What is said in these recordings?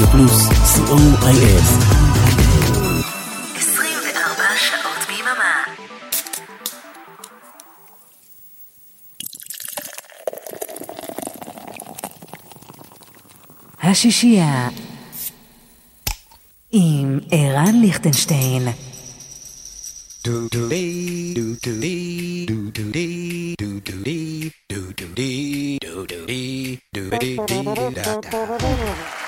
רדיו פלוס, co.il 24 שעות ביממה. השישייה עם ערן ליכטנשטיין do do dee do do dee do do dee do do dee do do dee do do dee do dee dee da da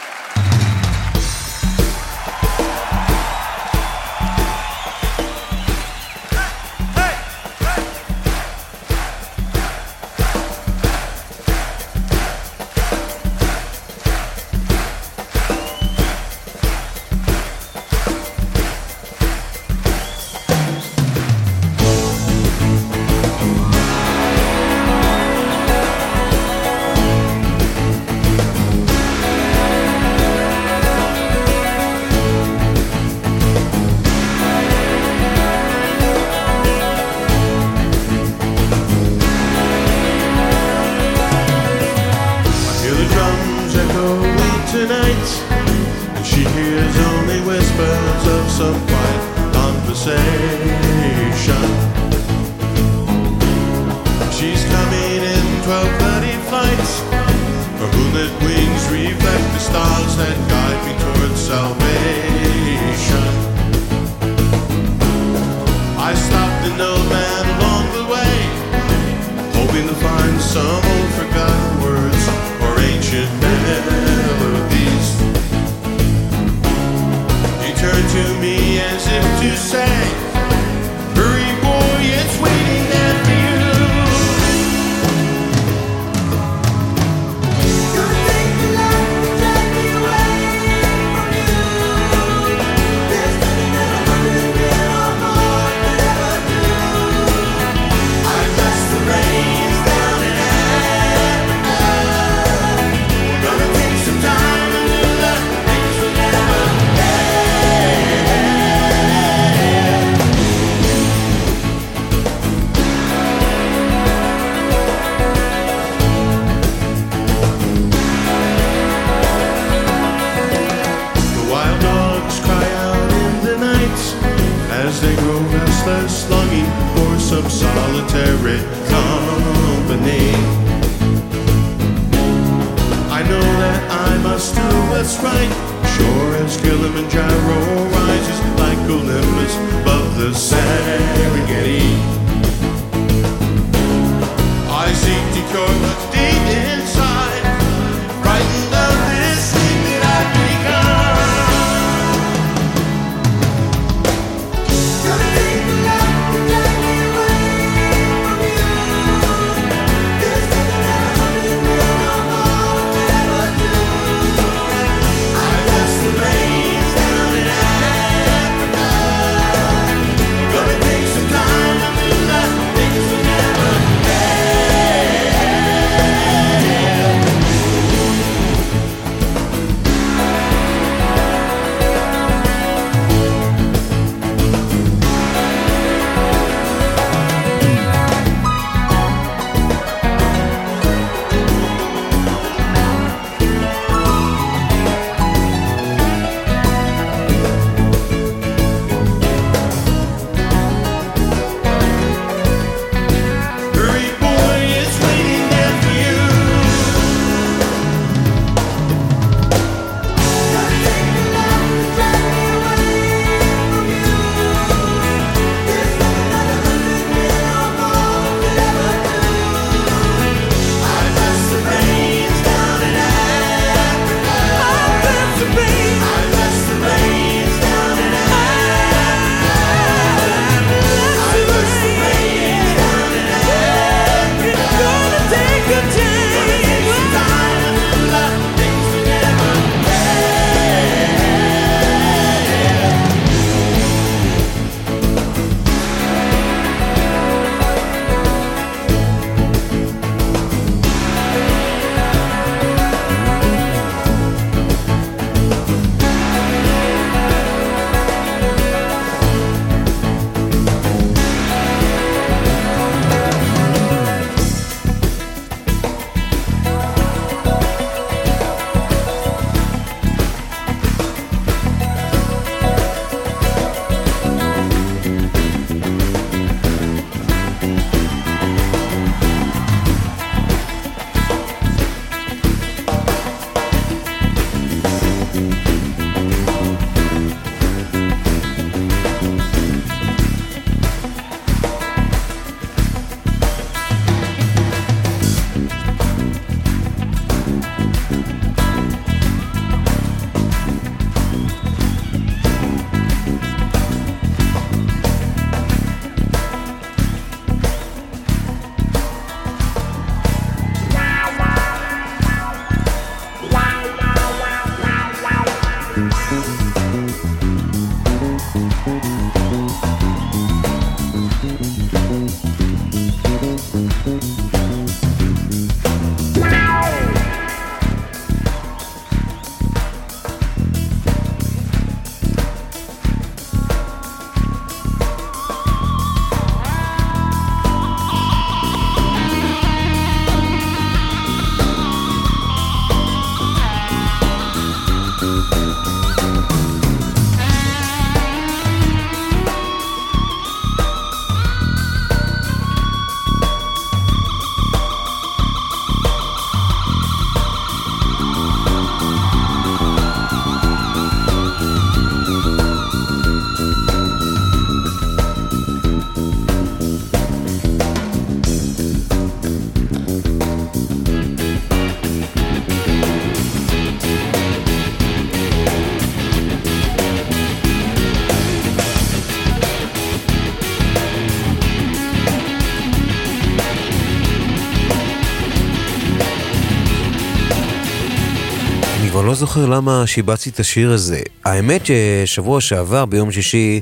לא זוכר למה שיבצתי את השיר הזה. האמת ששבוע שעבר, ביום שישי,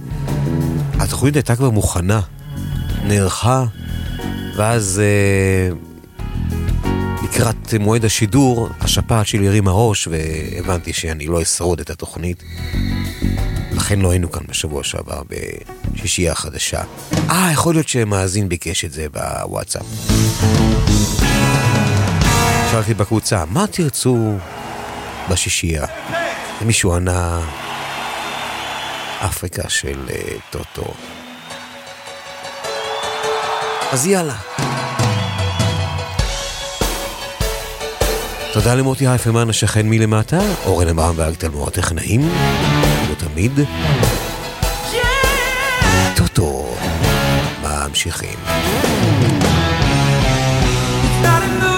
התוכנית הייתה כבר מוכנה, נערכה, ואז אה, לקראת מועד השידור, השפעת שלי הרימה ראש, והבנתי שאני לא אשרוד את התוכנית. לכן לא היינו כאן בשבוע שעבר, בשישייה החדשה. אה, יכול להיות שמאזין ביקש את זה בוואטסאפ. שאלתי בקבוצה, מה תרצו בשישייה? ומישהו ענה, אפריקה של uh, טוטו. אז יאללה. תודה למוטי הייפרמן השכן מלמטה, אורן אברהם ואגטלמור הטכנאים, כמו תמיד. טוטו, ממשיכים. not in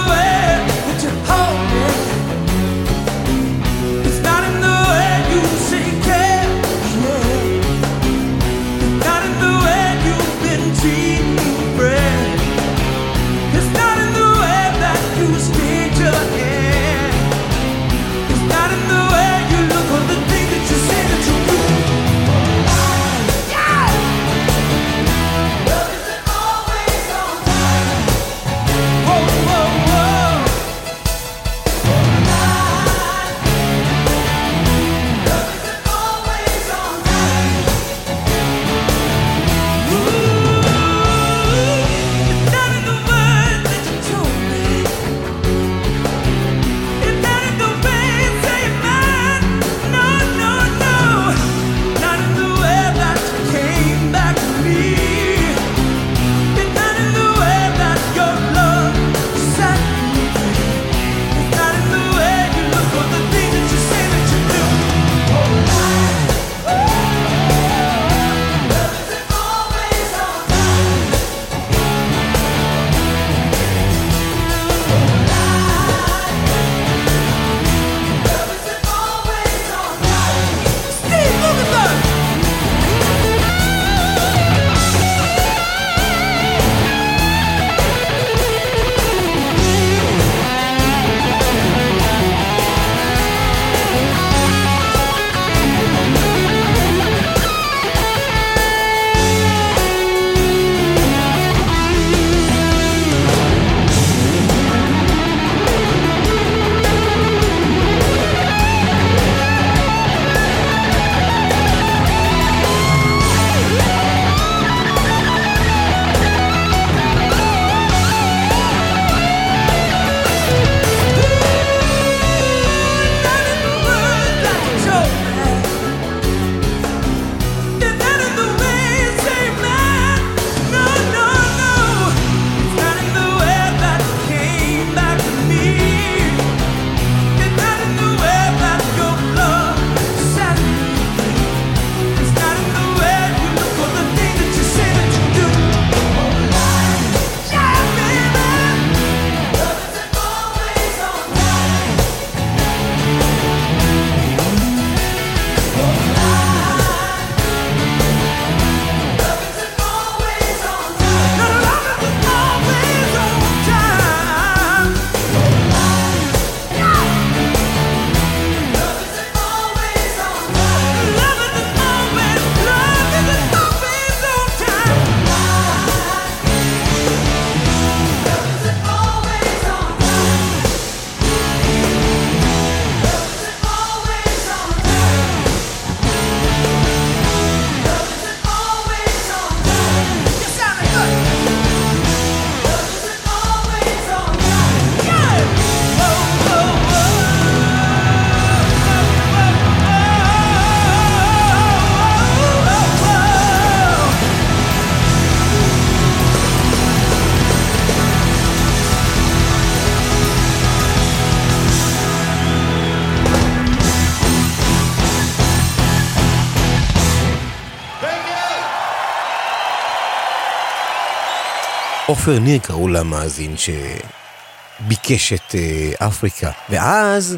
עופר ניר קראו למאזין שביקש את אה, אפריקה. ואז,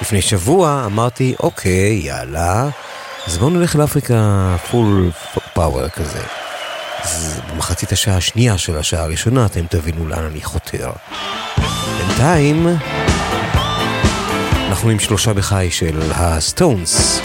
לפני שבוע, אמרתי, אוקיי, יאללה, אז בואו נלך לאפריקה full power כזה. אז במחצית השעה השנייה של השעה הראשונה אתם תבינו לאן אני חותר. בינתיים, אנחנו עם שלושה בחי של הסטונס.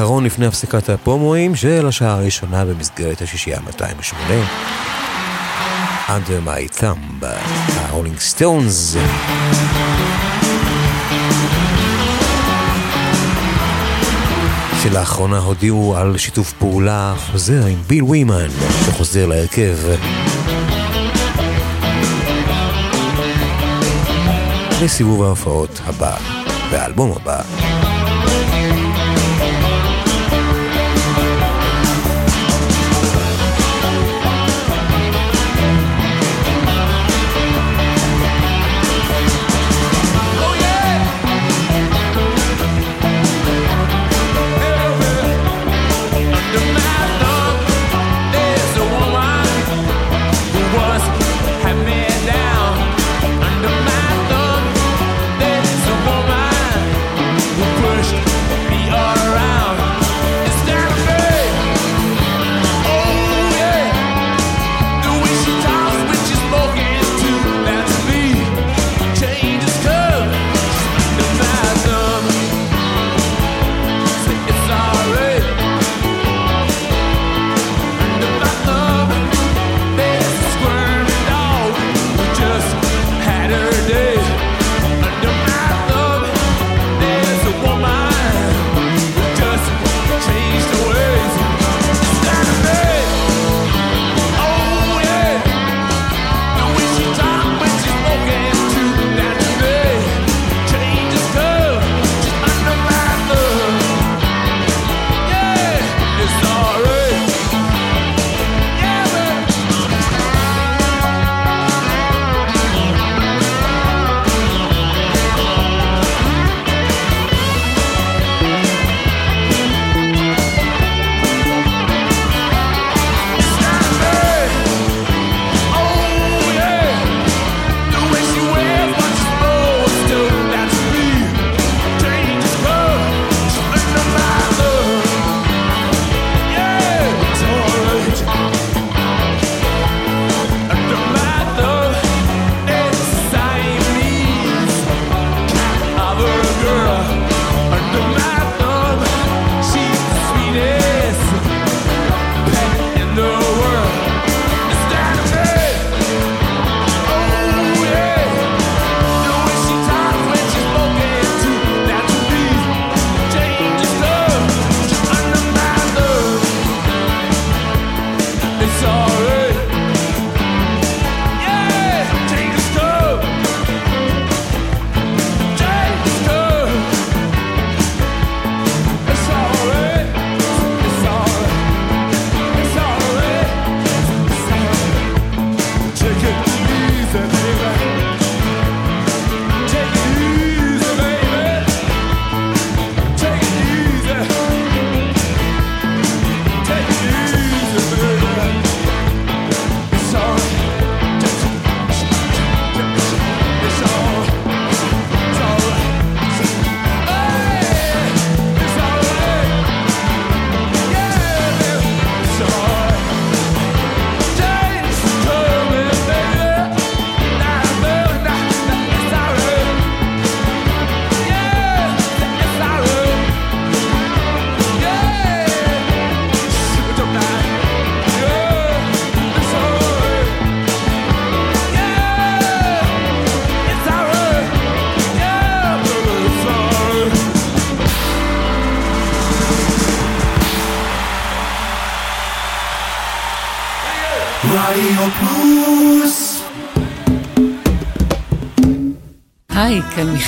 האחרון לפני הפסקת הפומואים של השעה הראשונה במסגרת השישייה 208. Under My Thumb, ה-Holling Stones. שלאחרונה הודיעו על שיתוף פעולה חוזר עם ביל ווימן, שחוזר להרכב. לסיבוב ההופעות הבא, והאלבום הבא.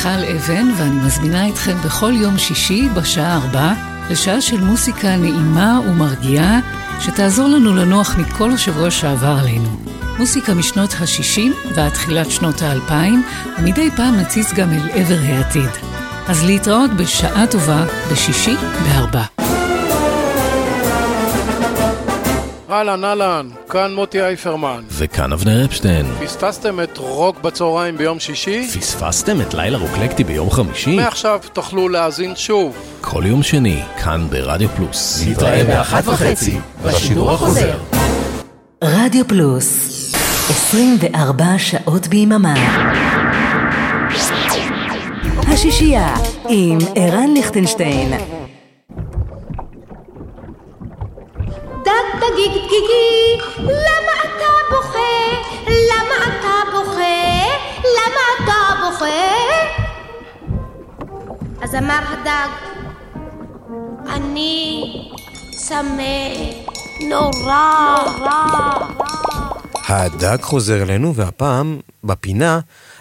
מיכל אבן, ואני מזמינה אתכם בכל יום שישי בשעה ארבע לשעה של מוסיקה נעימה ומרגיעה, שתעזור לנו לנוח מכל השבוע שעבר עלינו. מוסיקה משנות ה-60 ועד תחילת שנות ה-2000, ומדי פעם נציץ גם אל עבר העתיד. אז להתראות בשעה טובה, בשישי בארבע. אהלן, אהלן, כאן מוטי אייפרמן. וכאן אבנר אפשטיין. פספסתם את רוק בצהריים ביום שישי? פספסתם את לילה רוקלקטי ביום חמישי? מעכשיו תוכלו להאזין שוב. כל יום שני, כאן ברדיו פלוס. נתראה באחת וחצי בשידור החוזר רדיו פלוס 24 שעות ביממה השישייה עם ערן ליכטנשטיין הדג חוזר אלינו, והפעם, בפינה,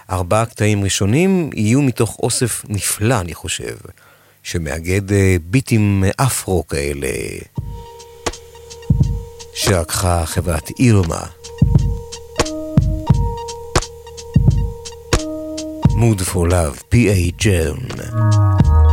ארבעה קטעים ראשונים יהיו מתוך אוסף נפלא, אני חושב, שמאגד אה, ביטים אפרו כאלה, שערכה חברת אירמה. Mood for Love, P.A. ג'רן.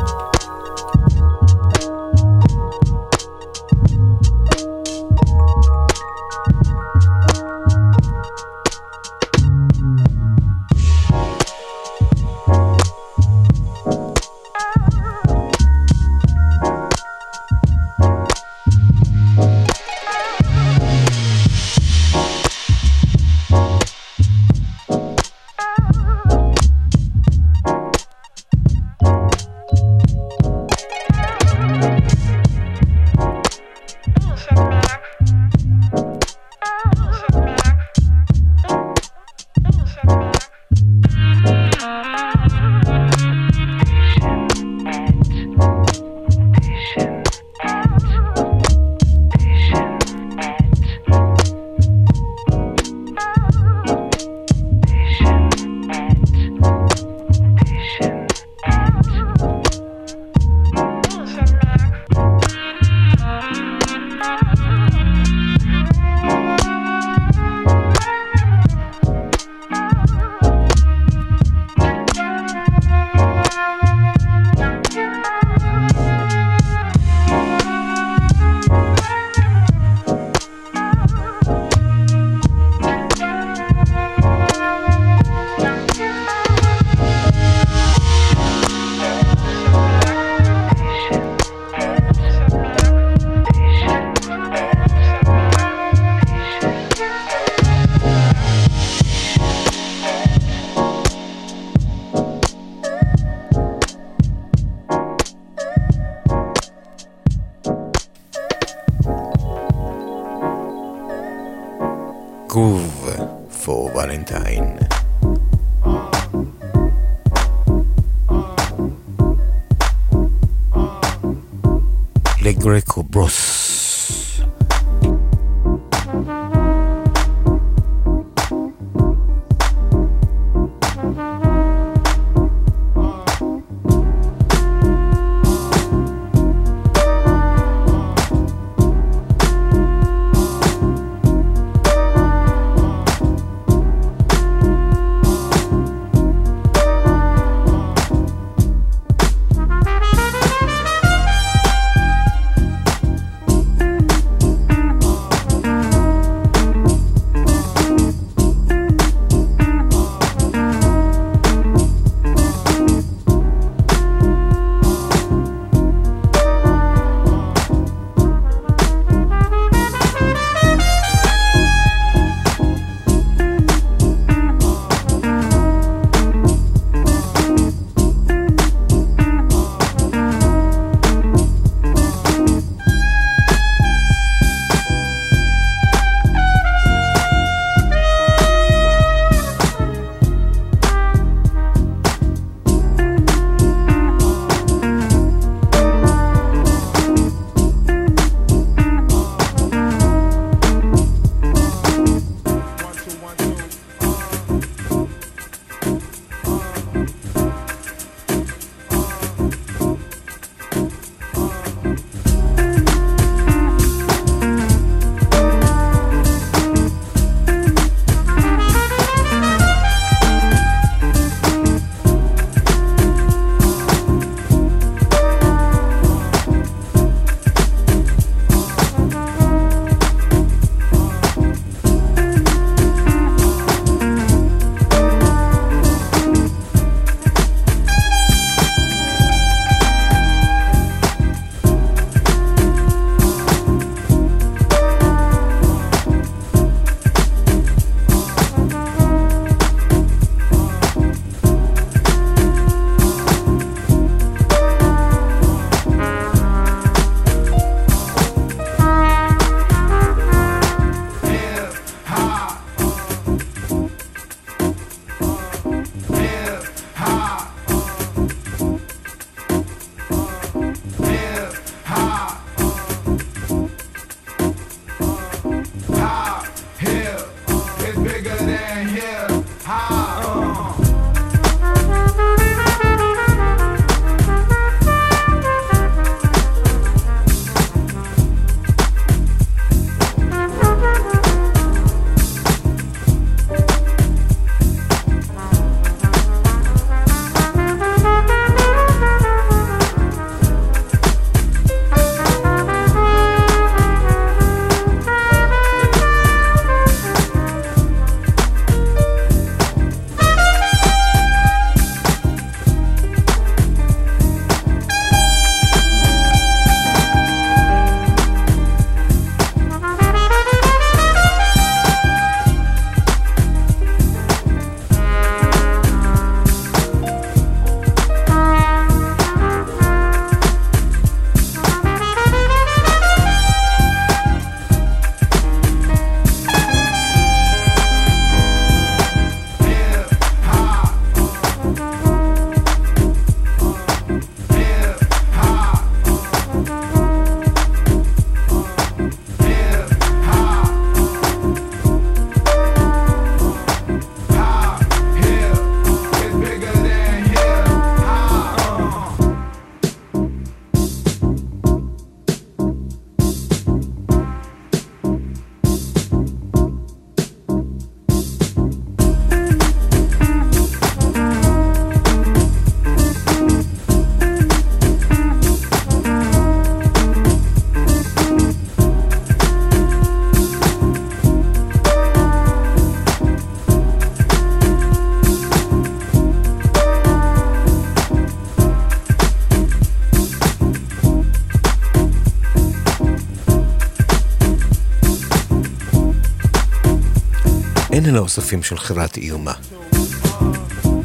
הנה לאוספים של חברת איומה.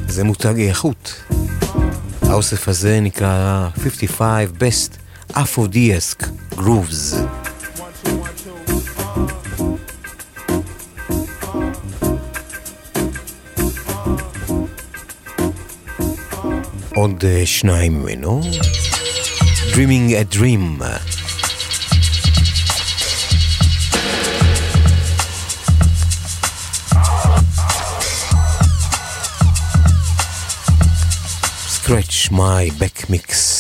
זה מותג איכות. האוסף הזה נקרא 55 Best Aphrodisiac Grooves. עוד אה, שניים ממנו. Dreaming a Dream. my back mix.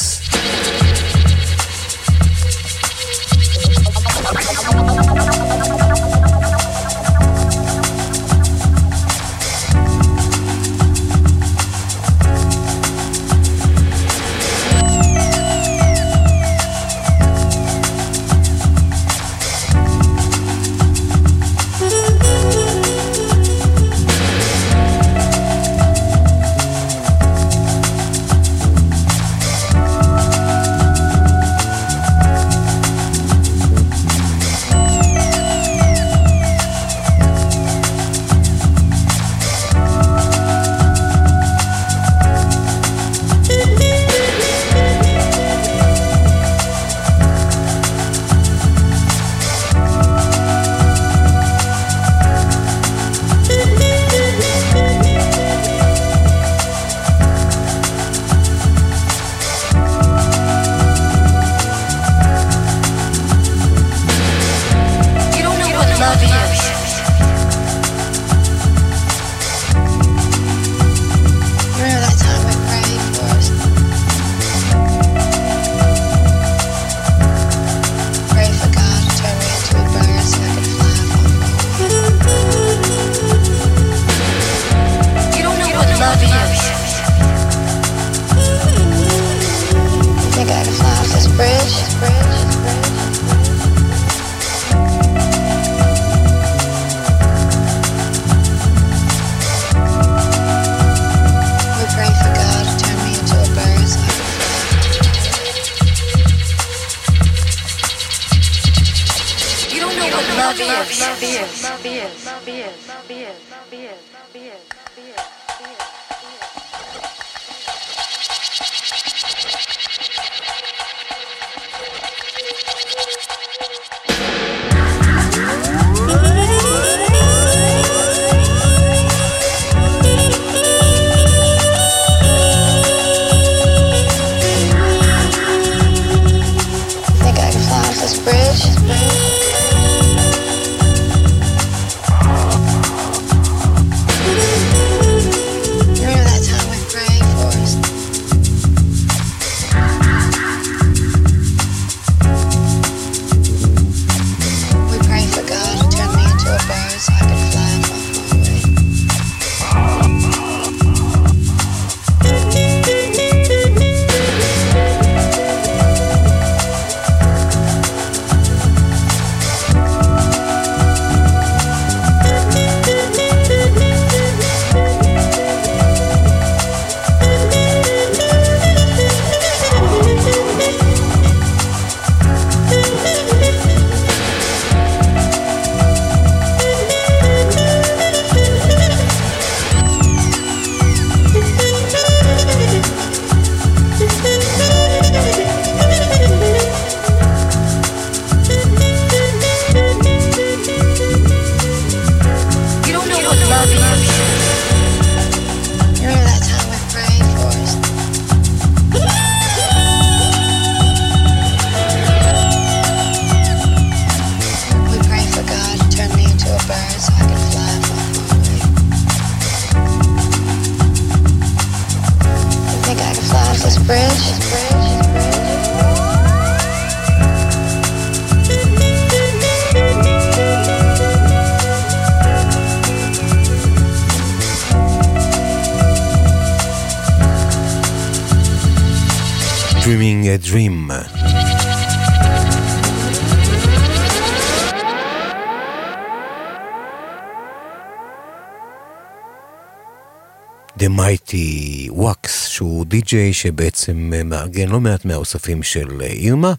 די-ג'יי שבעצם אה, מארגן לא מעט מהאוספים של אה, אירמה.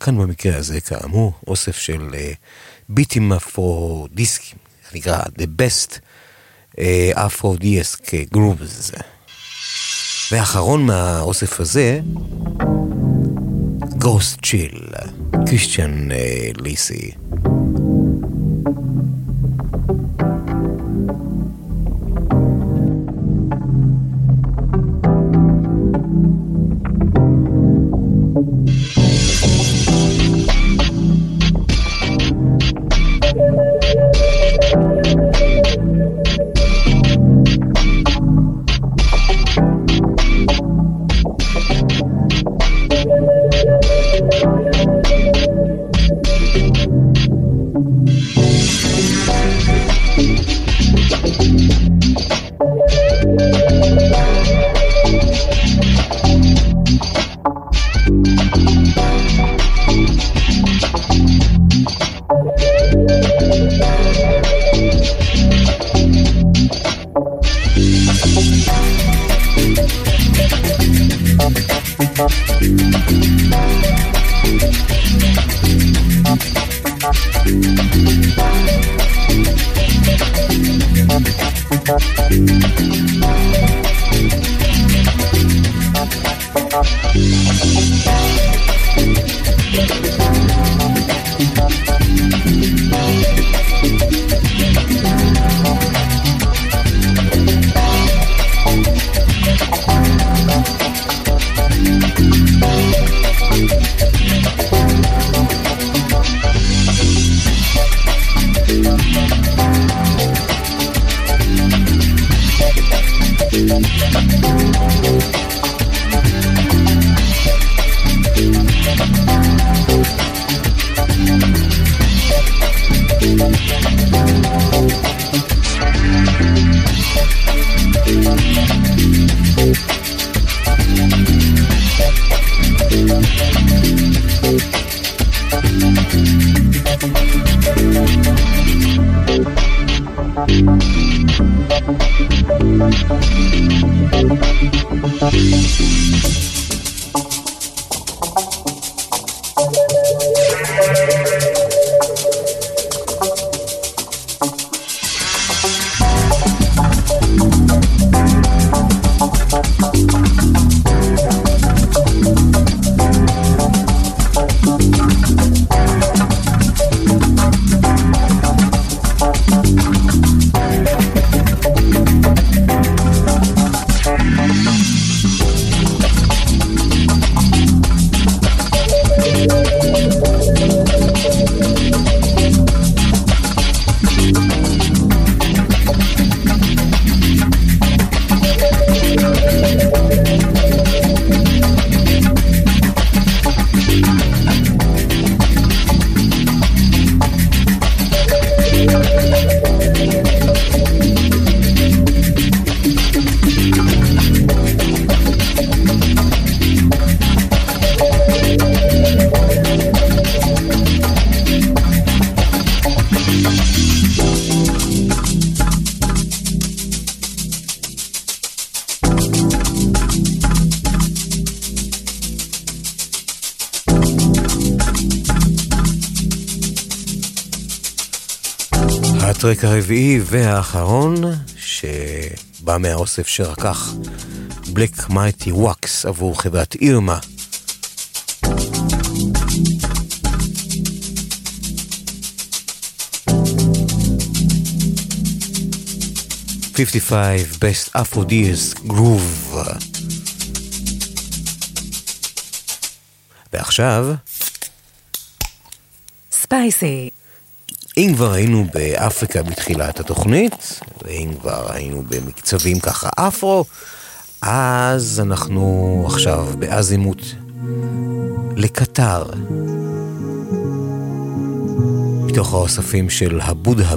כאן במקרה הזה, כאמור, אוסף של אה, ביטים אפרו-דיסקים, זה נקרא The Best אפרו-דיסק גרובס. ואחרון מהאוסף הזה, Ghost Chill, קריסטיאן ליסי. והאחרון, שבא מהאוסף שרקח בלק מייטי וואקס עבור חברת אירמה. Fifty-five best Aphrodis groove. ועכשיו, ספייסי. אם כבר היינו באפריקה בתחילת התוכנית, ואם כבר היינו במקצבים ככה אפרו, אז אנחנו עכשיו באזימות לקטר. מתוך האוספים של הבודה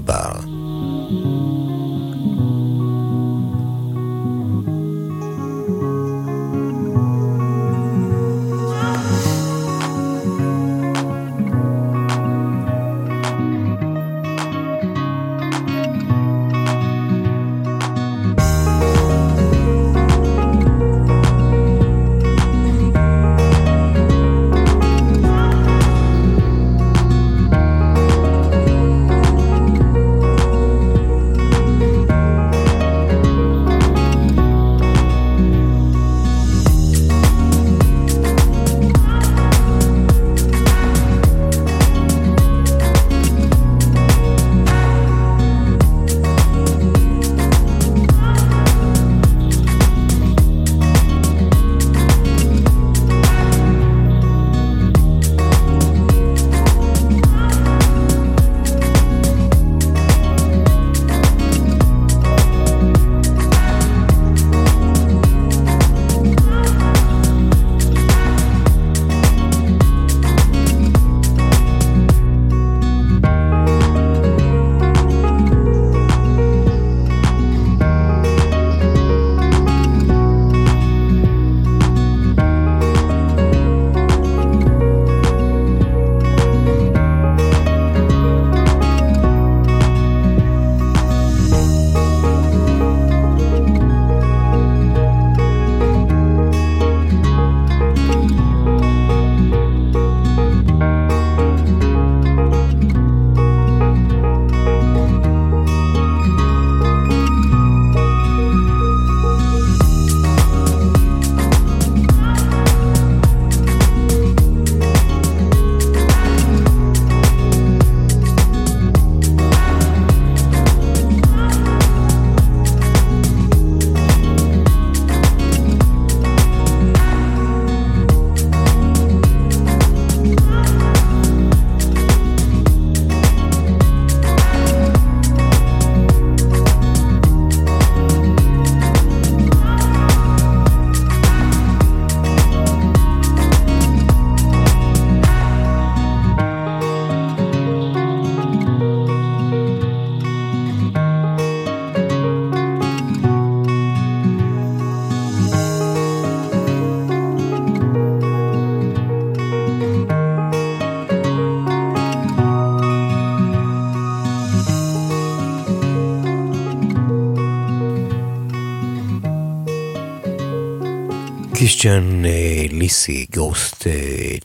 קריסטיאן ליסי, גוסט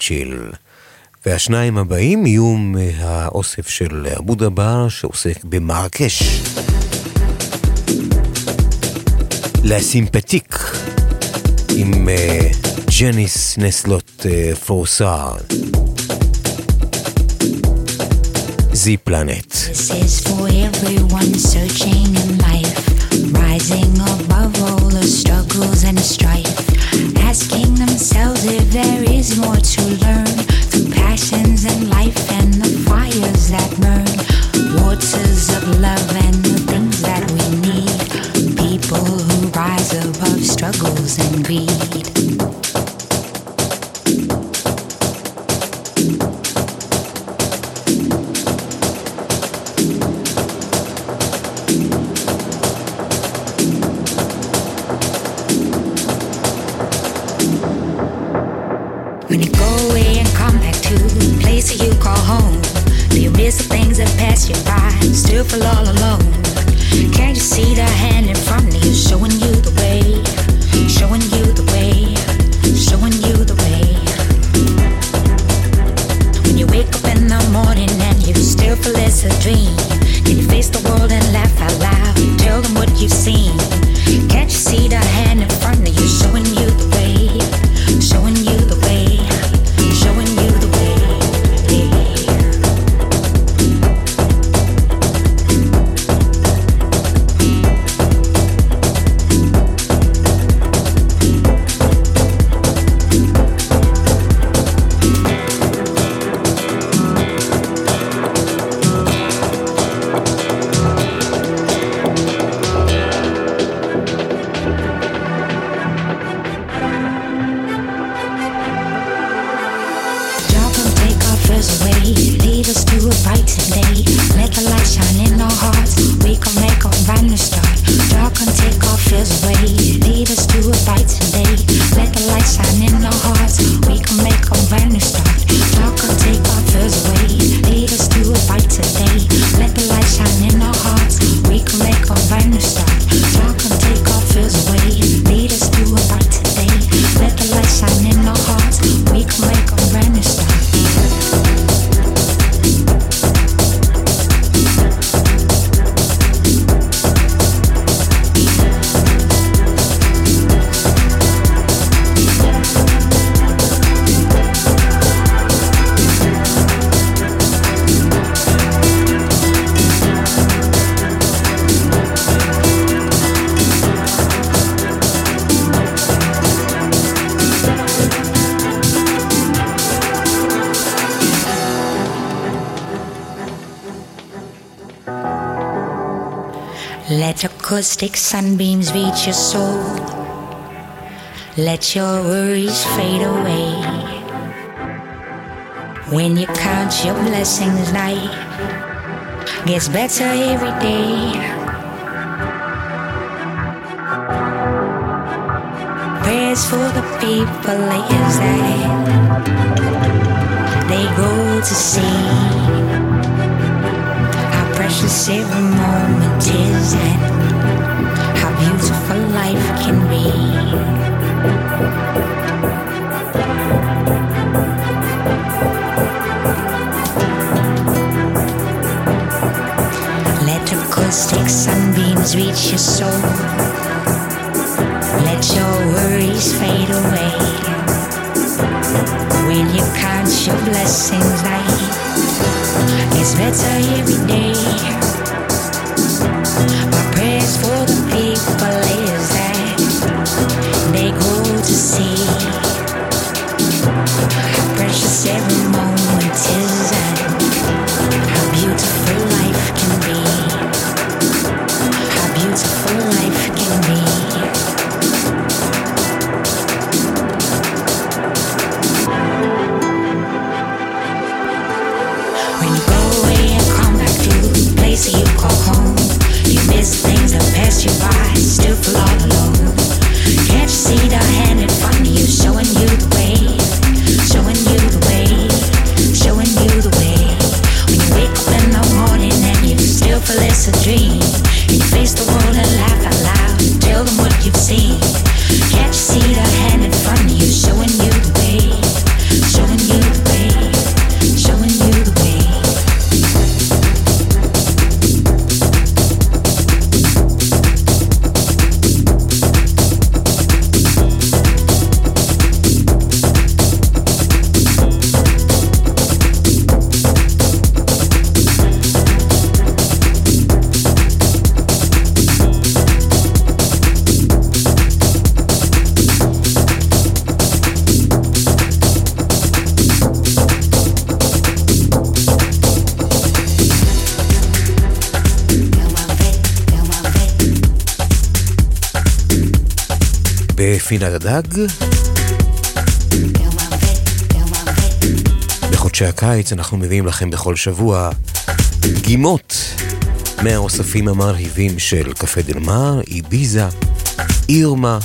צ'יל. והשניים הבאים יהיו מהאוסף אה, של אבו דבר שעוסק במרקש. לסימפטיק עם אה, ג'ניס נסלוט פורסר. זי פלנט. Rising above all the struggles and strife. asking themselves if there is more to learn through passions and life and the fires that burn. fearful as a dream. Can you face the world and laugh out loud? Tell them what you've seen. Mystic sunbeams reach your soul. Let your worries fade away. When you count your blessings, life gets better every day. Prayers for the people is that they go to see how precious every. sunbeams reach your soul. Let your worries fade away. When you count your blessings, light is better every day. בר. בפינת הדג. בחודשי הקיץ אנחנו מביאים לכם בכל שבוע דגימות מהאוספים המרהיבים של קפה דלמר, איביזה, אירמה,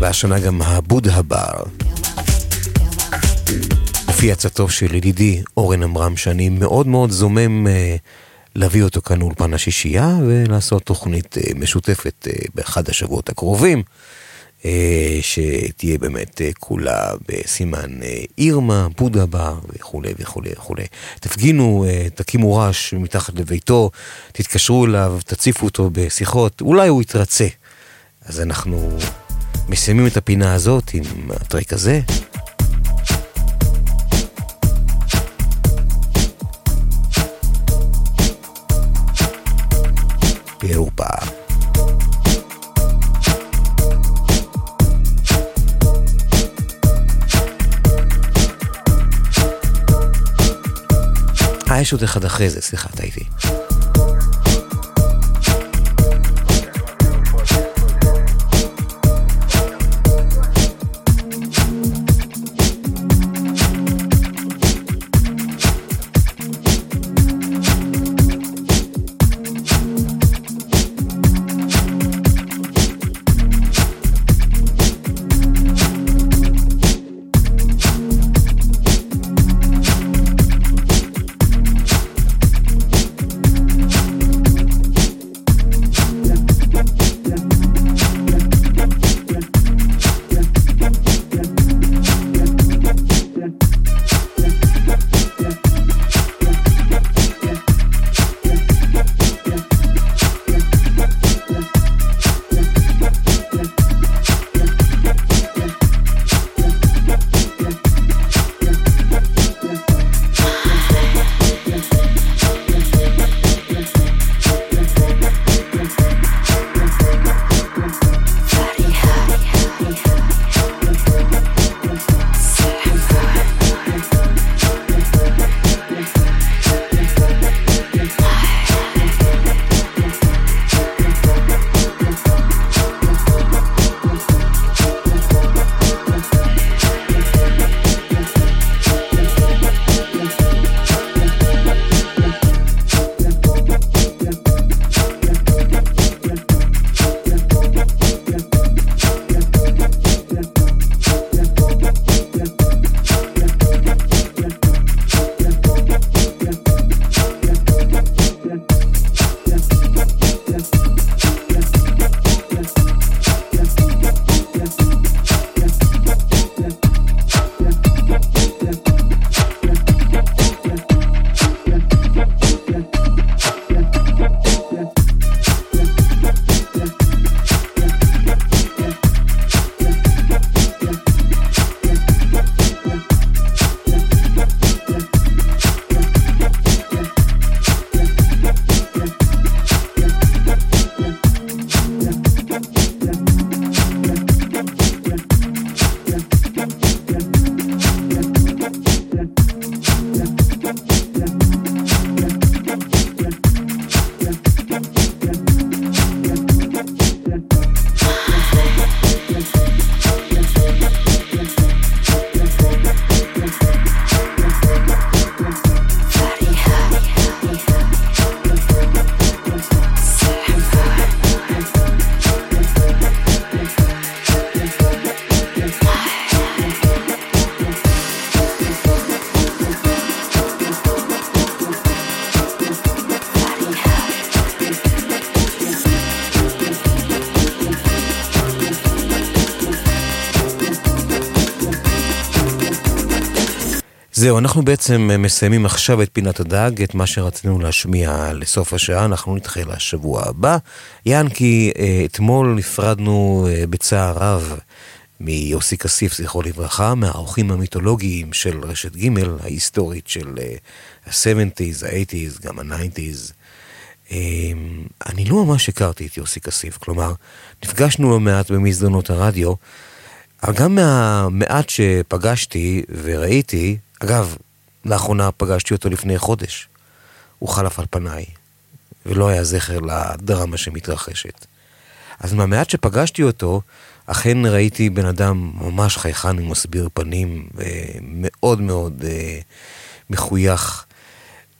והשנה גם הבודה בר. לפי עצתו של ידידי אורן עמרם, שאני מאוד מאוד זומם אה, להביא אותו כאן לאולפן השישייה ולעשות תוכנית אה, משותפת אה, באחד השבועות הקרובים, אה, שתהיה באמת כולה בסימן אירמה, בודה בר וכולי וכולי וכולי. תפגינו, תקימו רעש מתחת לביתו, תתקשרו אליו, תציפו אותו בשיחות, אולי הוא יתרצה. אז אנחנו מסיימים את הפינה הזאת עם הטרק הזה. באירופה. אה, יש עוד אחד אחרי זה, סליחה, טעיתי. זהו, אנחנו בעצם מסיימים עכשיו את פינת הדג, את מה שרצינו להשמיע לסוף השעה, אנחנו נדחה לשבוע הבא. ינקי, אה, אתמול נפרדנו אה, בצער רב מיוסי כסיף, זכרו לברכה, מהאורחים המיתולוגיים של רשת ג' ההיסטורית של אה, ה-70's, ה-80's, גם ה-90's. אני לא ממש הכרתי את יוסי כסיף, כלומר, נפגשנו לא מעט במסדרונות הרדיו, אבל גם מהמעט שפגשתי וראיתי, אגב, לאחרונה פגשתי אותו לפני חודש. הוא חלף על פניי, ולא היה זכר לדרמה שמתרחשת. אז מהמעט שפגשתי אותו, אכן ראיתי בן אדם ממש חייכן ומסביר פנים, ומאוד מאוד אה, מחוייך.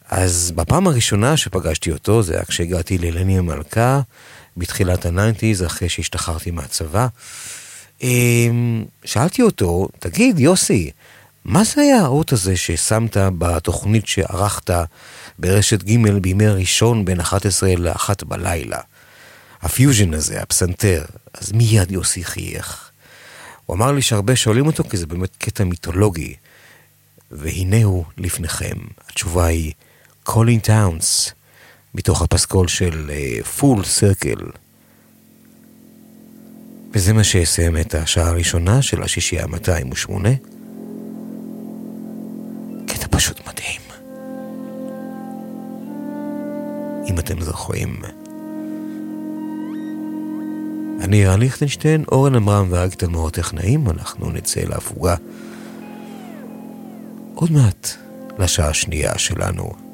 אז בפעם הראשונה שפגשתי אותו, זה היה כשהגעתי ללני המלכה, בתחילת ה nineties, אחרי שהשתחררתי מהצבא. אה, שאלתי אותו, תגיד, יוסי, מה זה היה האות הזה ששמת בתוכנית שערכת ברשת ג' בימי ראשון בין 11 ל-1 בלילה? הפיוז'ן הזה, הפסנתר. אז מיד יוסי חייך. הוא אמר לי שהרבה שואלים אותו כי זה באמת קטע מיתולוגי. והנה הוא לפניכם. התשובה היא קולין טאונס, מתוך הפסקול של Full uh, Circle. וזה מה שיסיים את השעה הראשונה של השישייה 208. פשוט מדהים. אם אתם זוכרים. אני ערן ליכטנשטיין, אורן עמרם ואריק תלמור הטכנאים, אנחנו נצא להפוגה עוד מעט לשעה השנייה שלנו.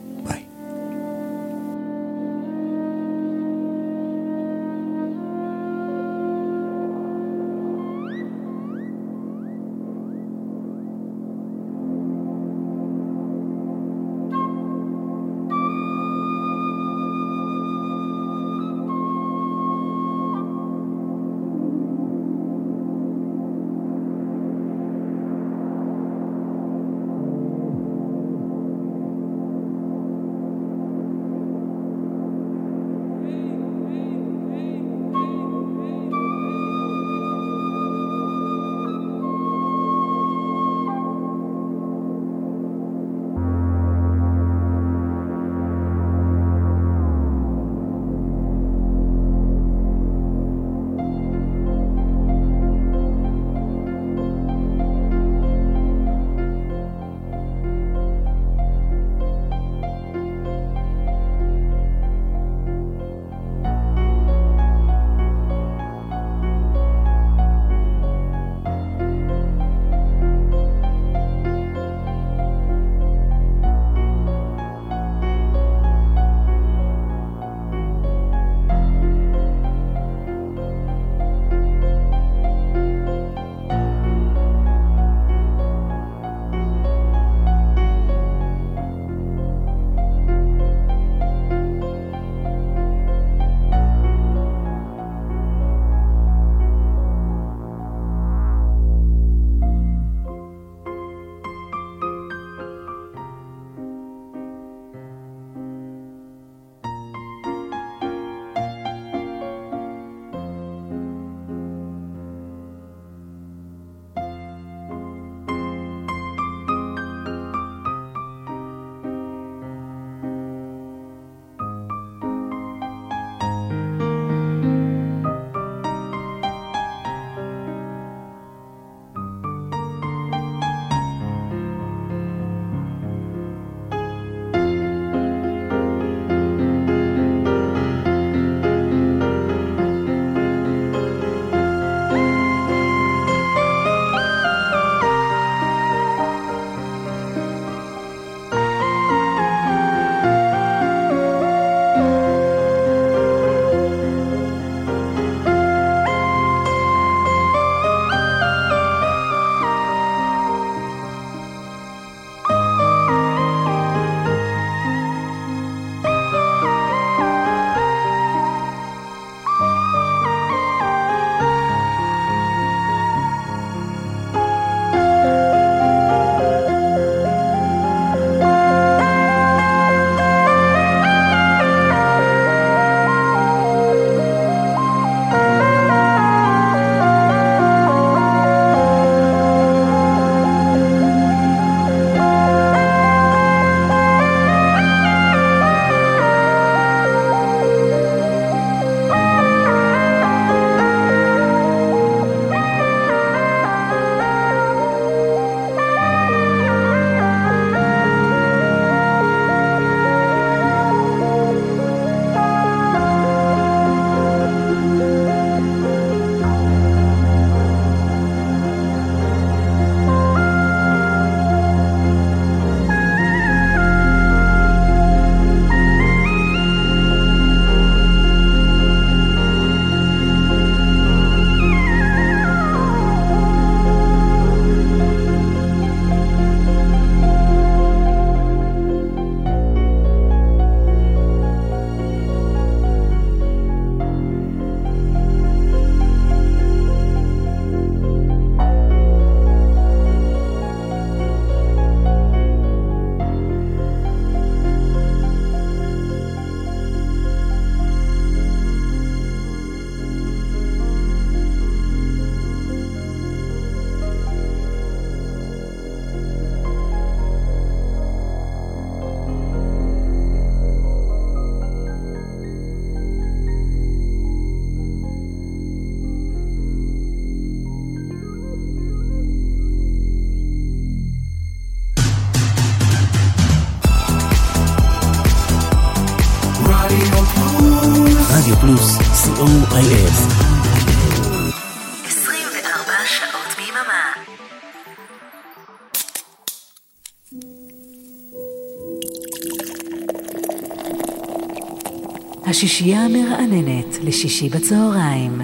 השישייה המרעננת לשישי בצהריים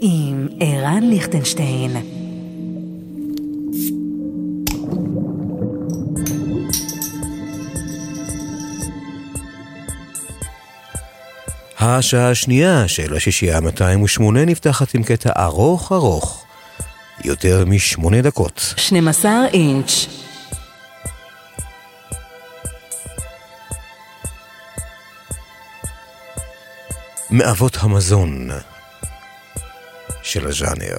עם ערן ליכטנשטיין. השעה השנייה של השישייה ה-208 נפתחת עם קטע ארוך ארוך, יותר משמונה דקות. 12 אינץ' מאבות המזון של הז'אנר.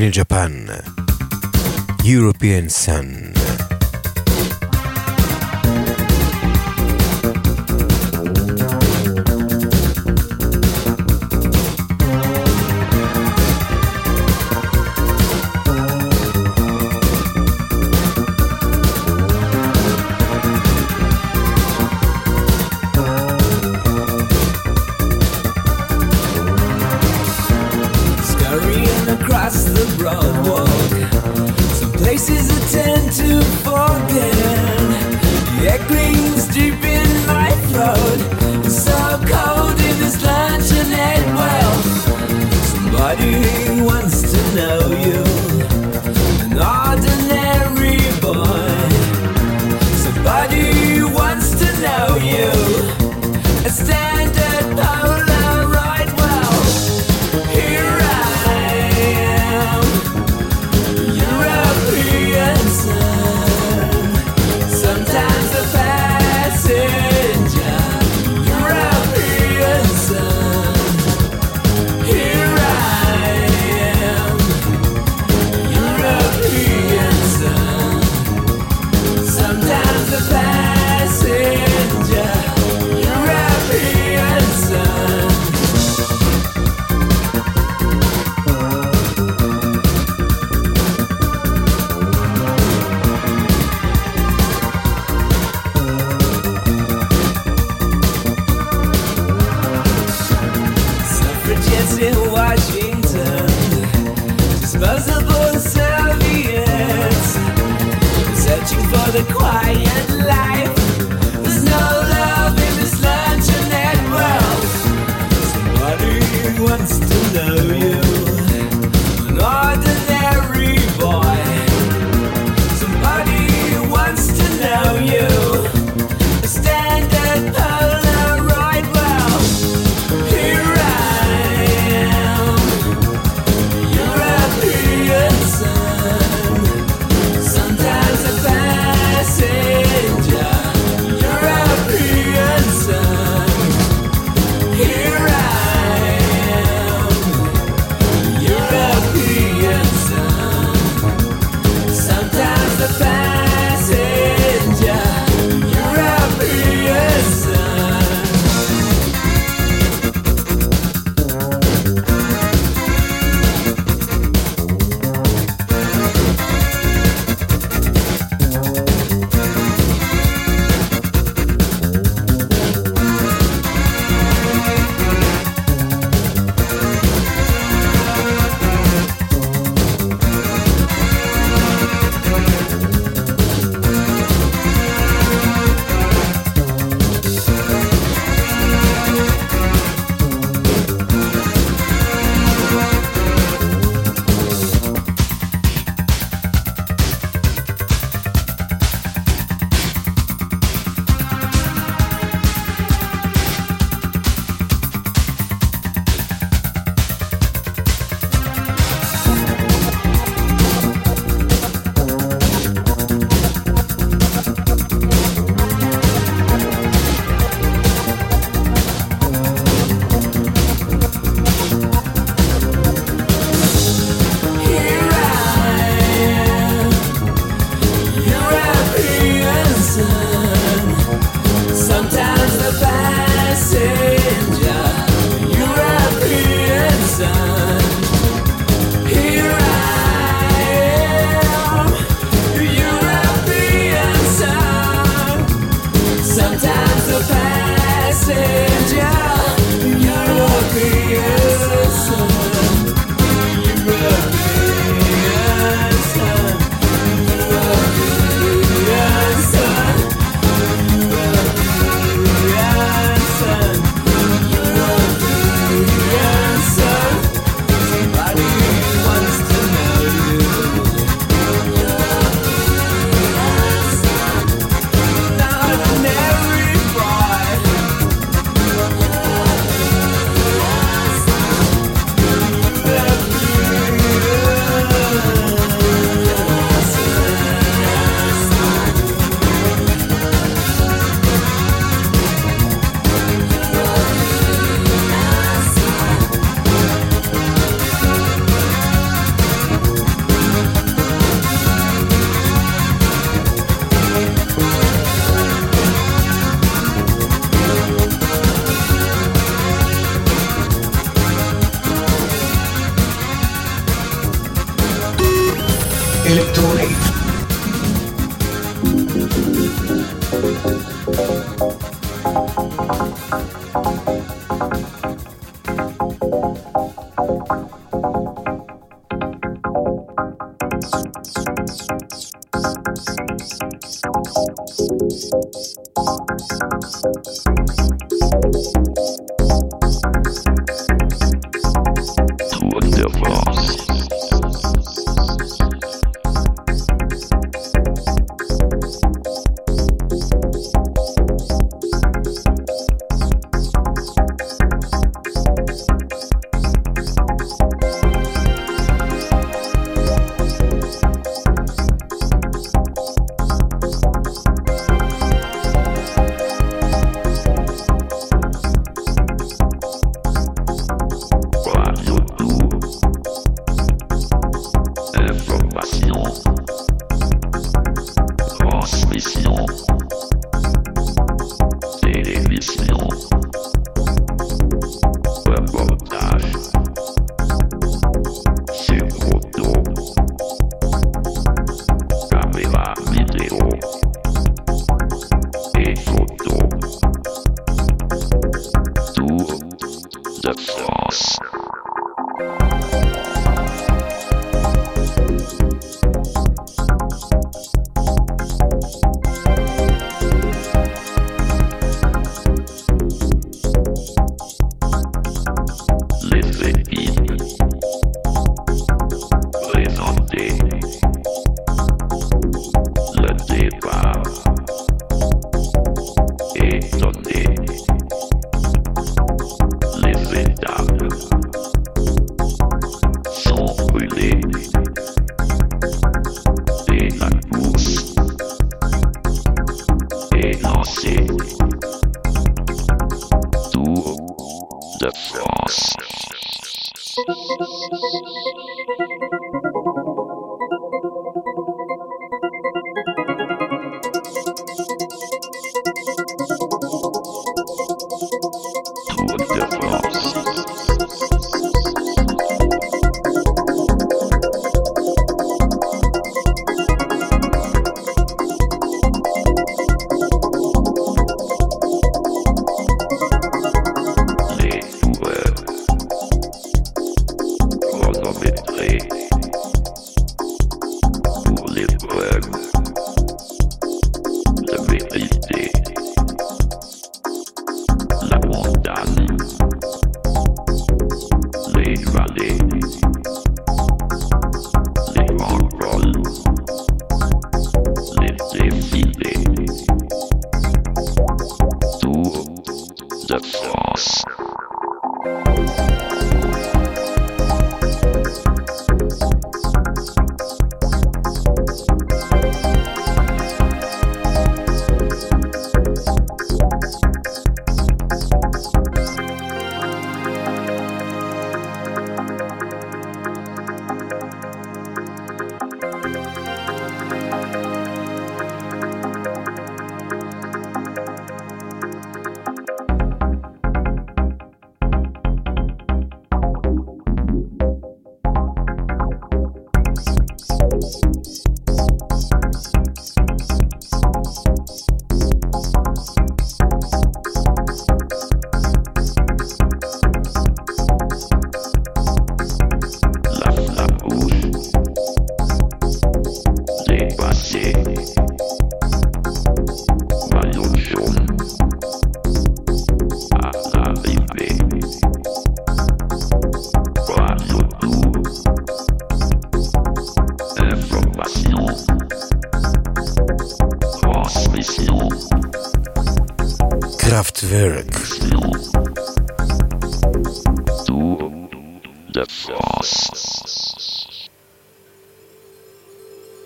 In Japan, European Sun.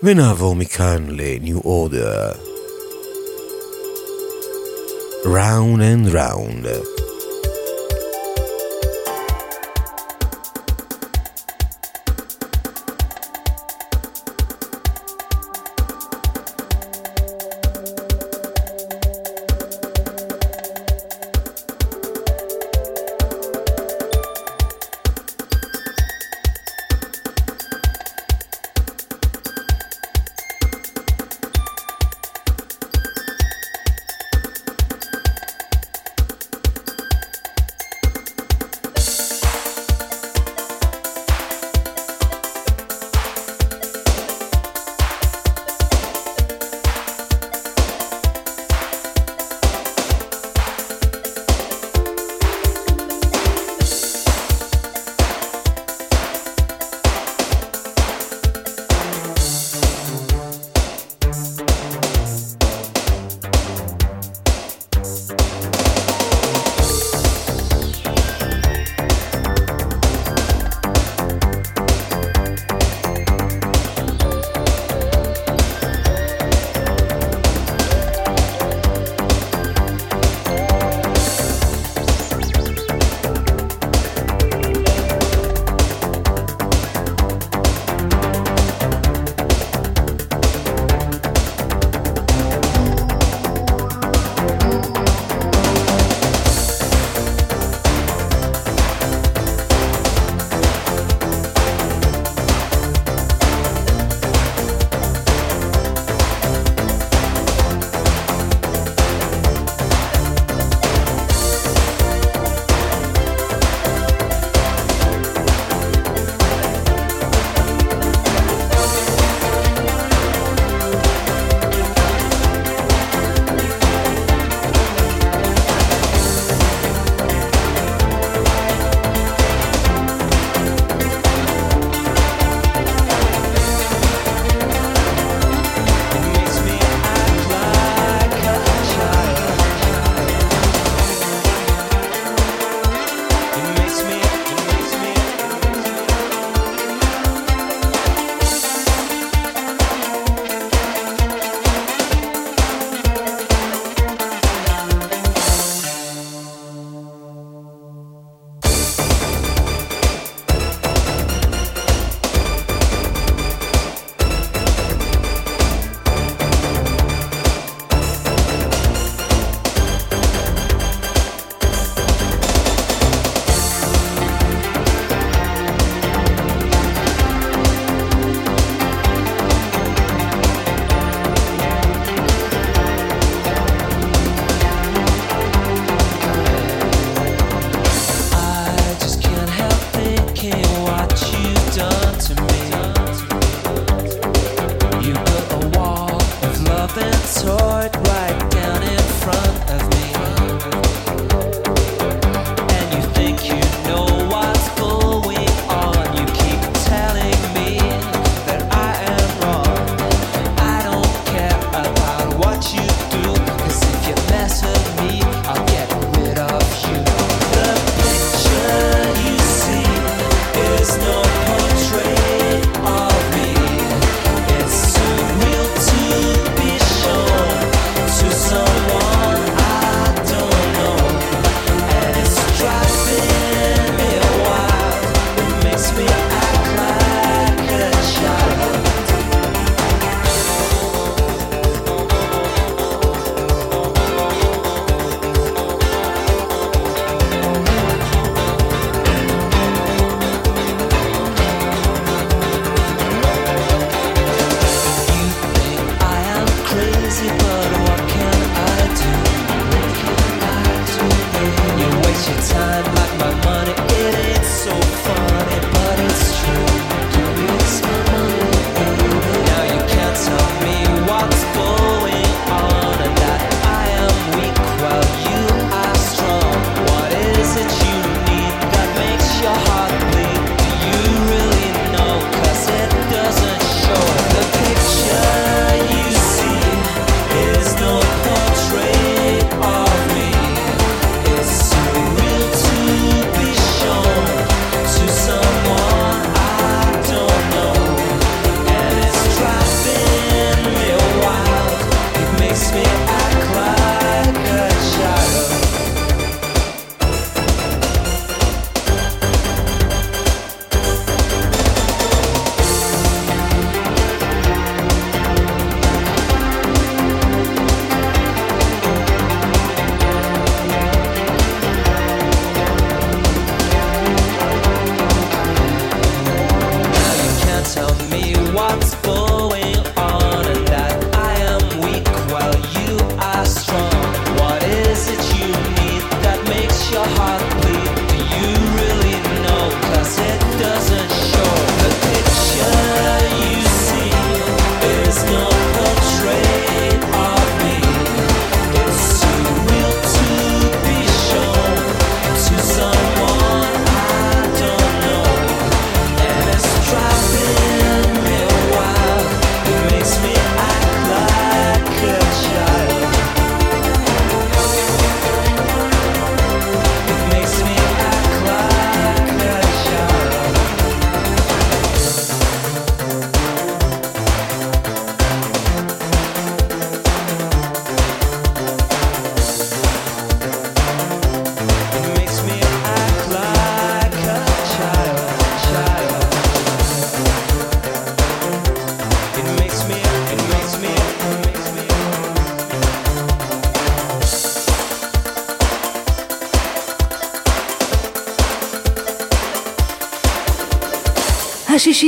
ונעבור מכאן לניו אורדר. Round and round.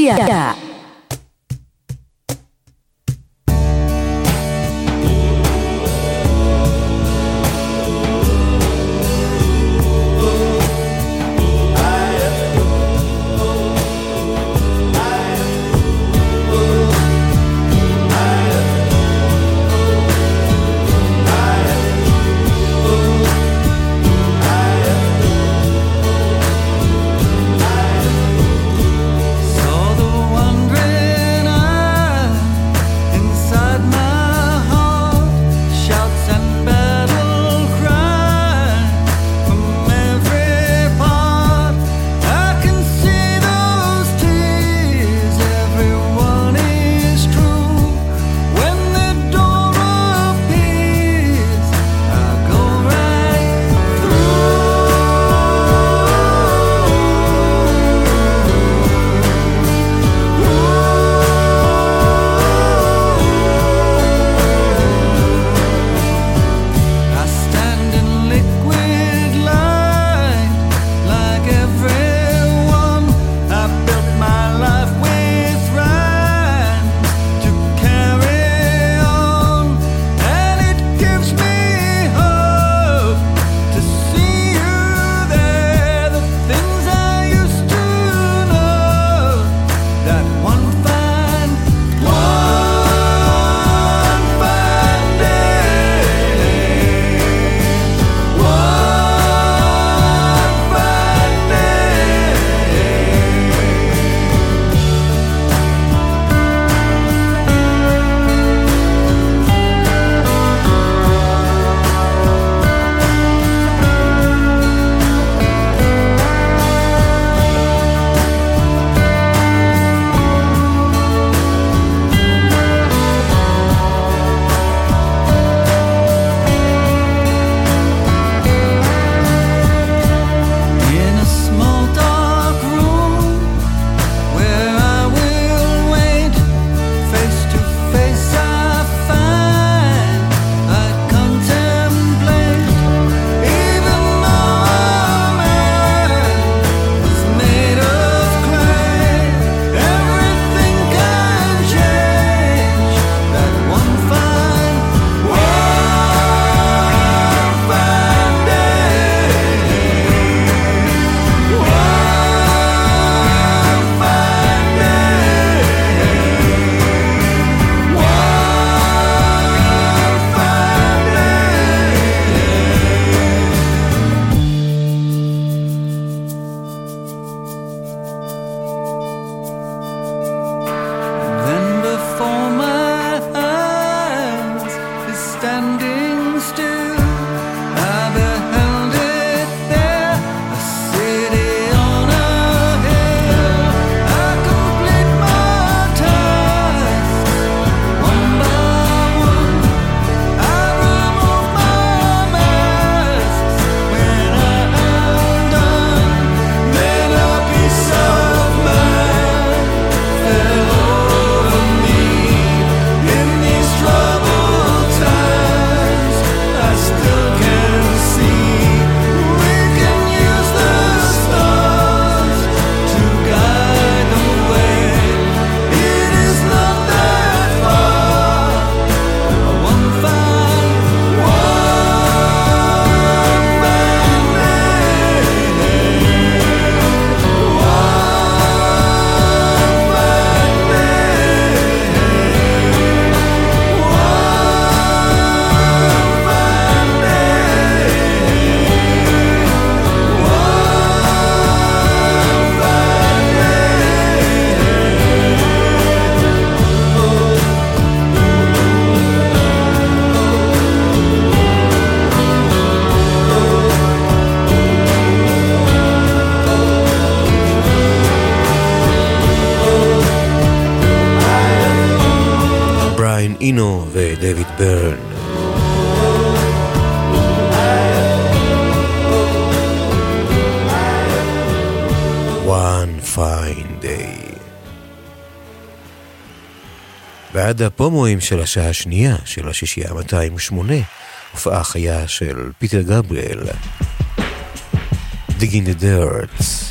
השישייה. השירים של השעה השנייה של השישייה 208, הופעה חיה של פיטר גבריאל, דיגין דה דרץ.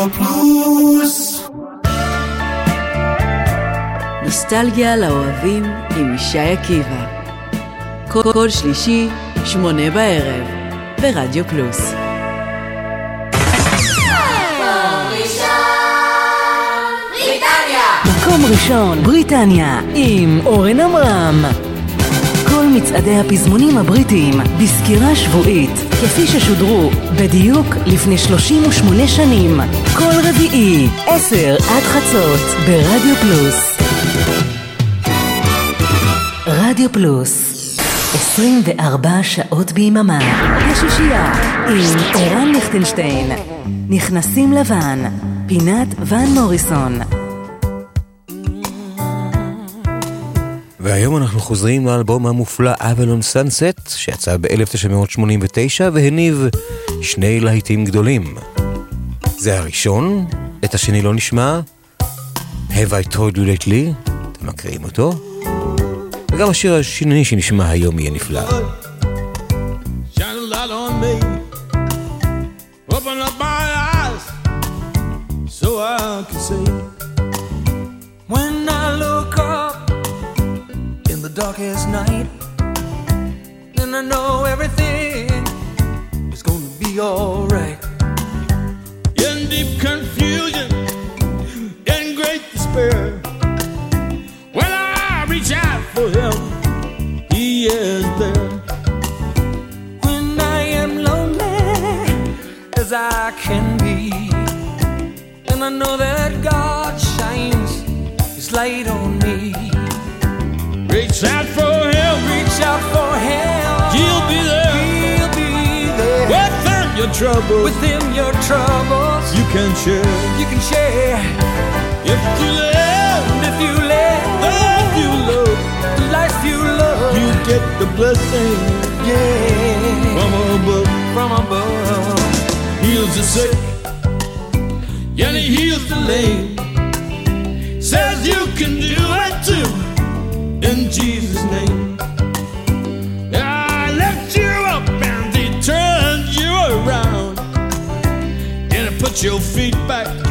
רדיו פלוס נוסטלגיה לאוהבים עם ישי עקיבא. כל, כל שלישי, שמונה בערב, ברדיו פלוס. מקום ראשון, בריטניה, עם אורן עמרם. כל מצעדי הפזמונים הבריטיים בסקירה שבועית, כפי ששודרו בדיוק לפני 38 שנים. כל רביעי, 10 עד חצות, ברדיו פלוס. רדיו פלוס, 24 שעות ביממה. השישייה, עם ערן ליכטנשטיין. נכנסים לבן, פינת ון מוריסון. והיום אנחנו חוזרים לאלבום המופלא אבלון סאנסט, שיצא ב-1989 והניב שני להיטים גדולים. זה הראשון, את השני לא נשמע, Have I told you lately, אתם מכירים אותו? וגם השיר השני שנשמע היום יהיה נפלא. Know that God shines His light on me. Reach out for him. Reach out for Him. He'll be there. He'll be there. Within your trouble, Within your troubles, you can share. you can share. If you live, if you live the life you love, the life you love, you get the blessing yeah, from above. from above. heals the sick, he heals the lame. Says you can do it too, in Jesus' name. I lift you up and he you around, and he puts your Feet back.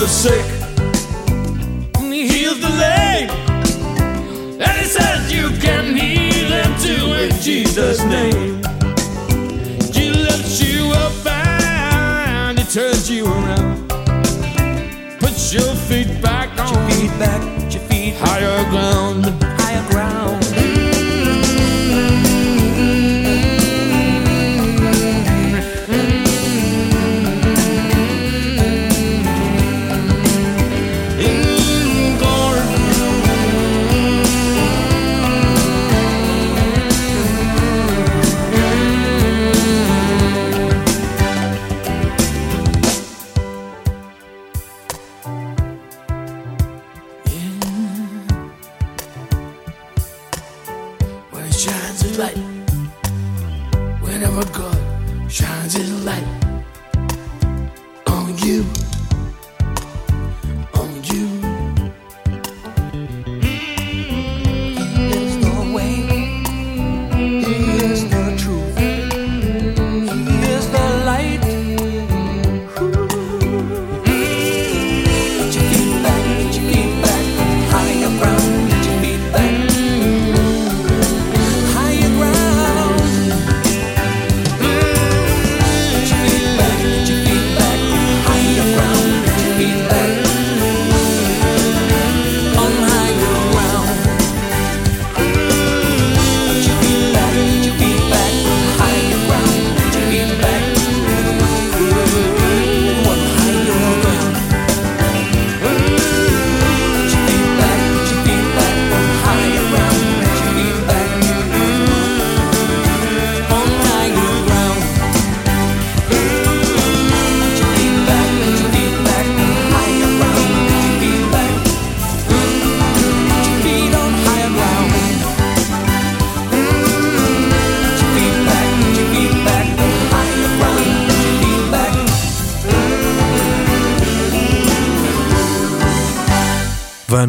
The sick, He heals the lame, and He says you can heal them too in Jesus' name. He lifts you up and He turns you around. Puts your feet back on your feet back. Your feet higher ground.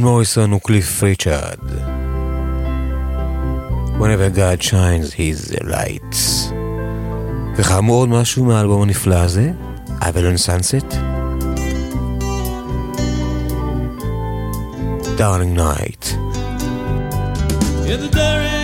Van Morrison וקליף ריצ'רד. Whenever God shines his light. וכאמור עוד משהו מהאלבום הנפלא הזה, אבלון סאנסט. Darling Night. In the daring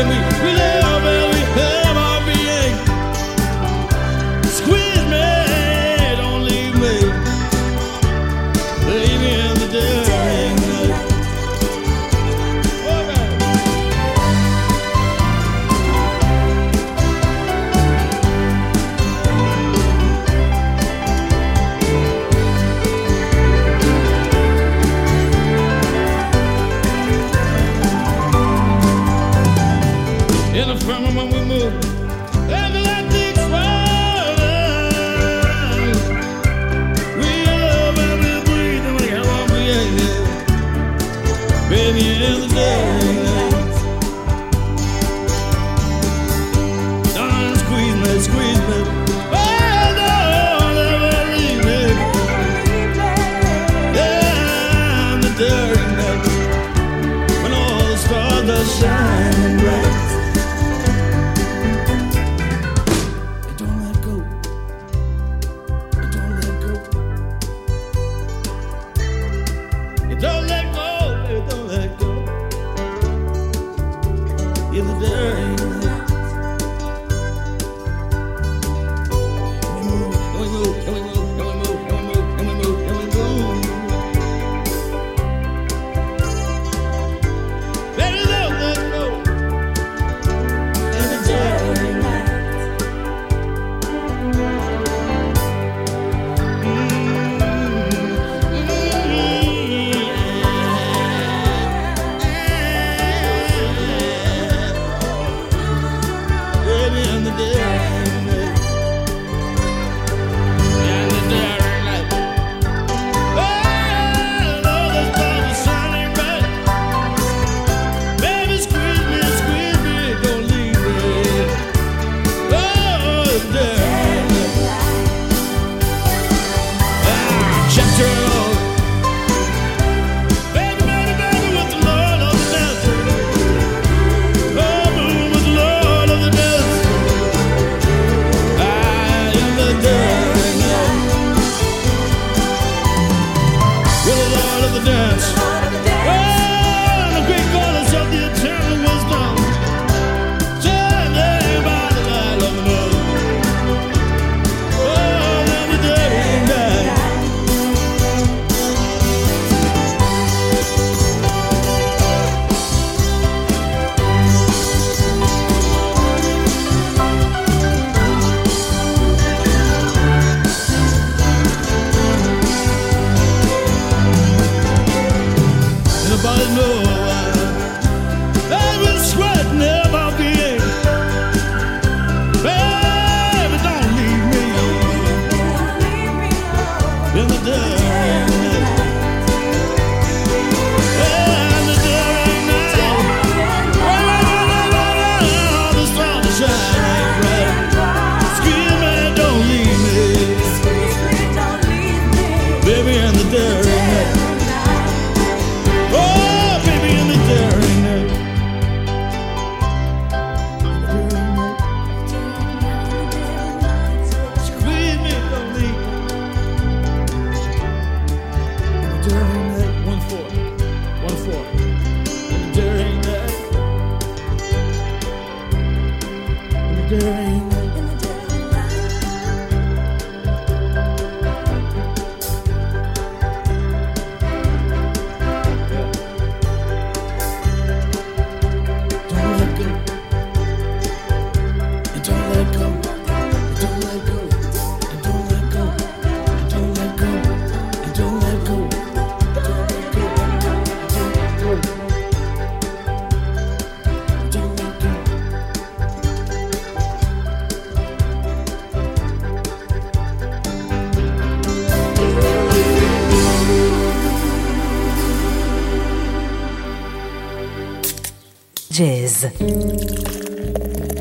Hallelujah.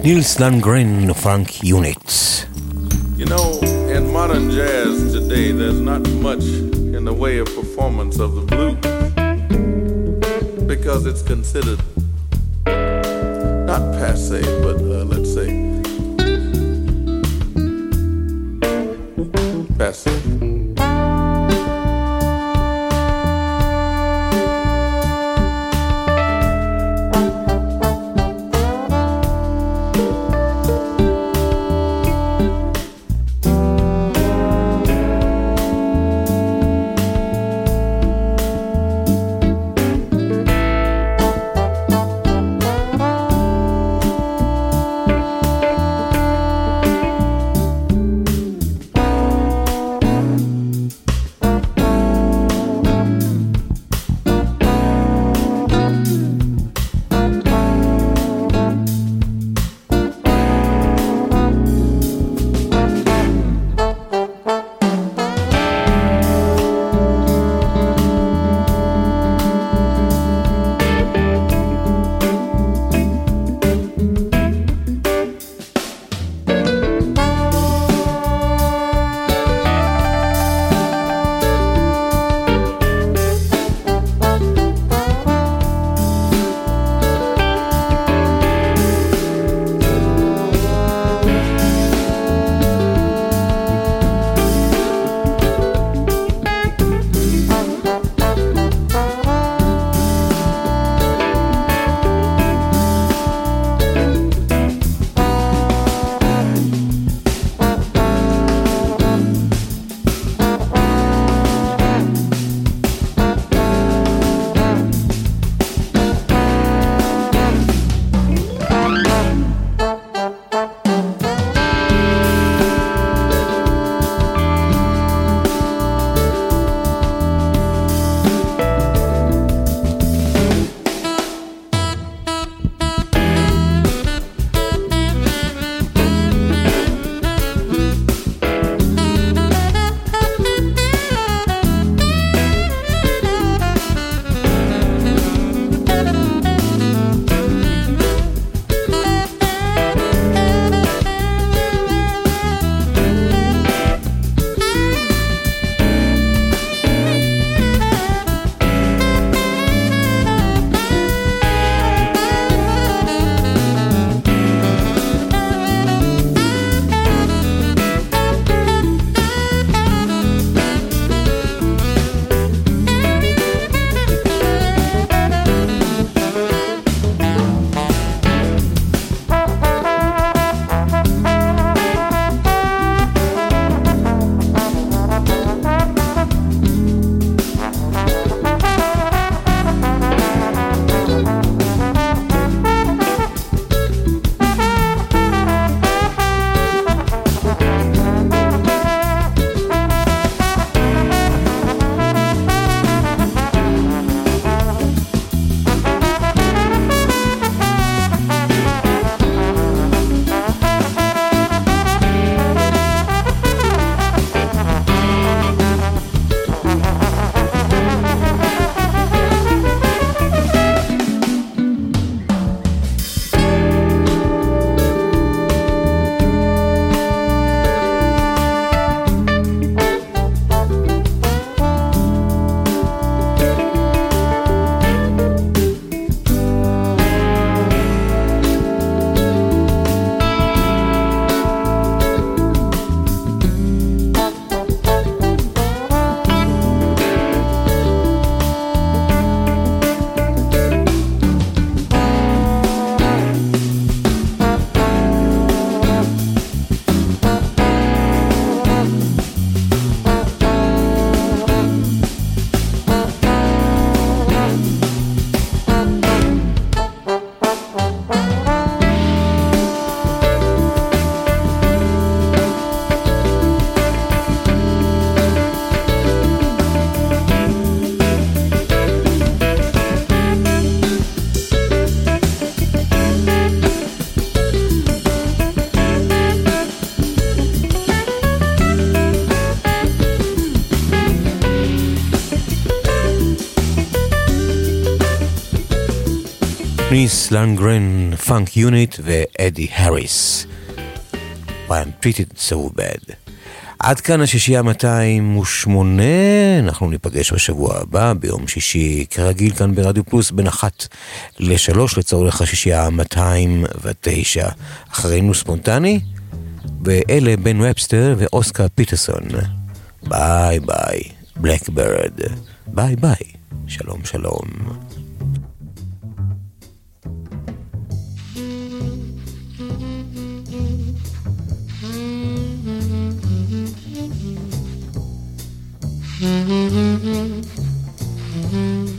Nils Lundgren Funk Unit. You know, in modern jazz today, there's not much in the way of performance of the blues because it's considered not passe, but נילס לנדגרן, Funk Unit ואדי האריס. Why am I treated so bad. עד כאן השישייה 208, אנחנו ניפגש בשבוע הבא, ביום שישי, כרגיל כאן ברדיו פלוס, בין אחת לשלוש לצורך השישייה 209. אחרינו ספונטני, ואלה בן ובסטר ואוסקר פיטרסון. Bye bye, Blackbird. ביי ביי, שלום שלום. Mm-hmm. mm-hmm. mm-hmm.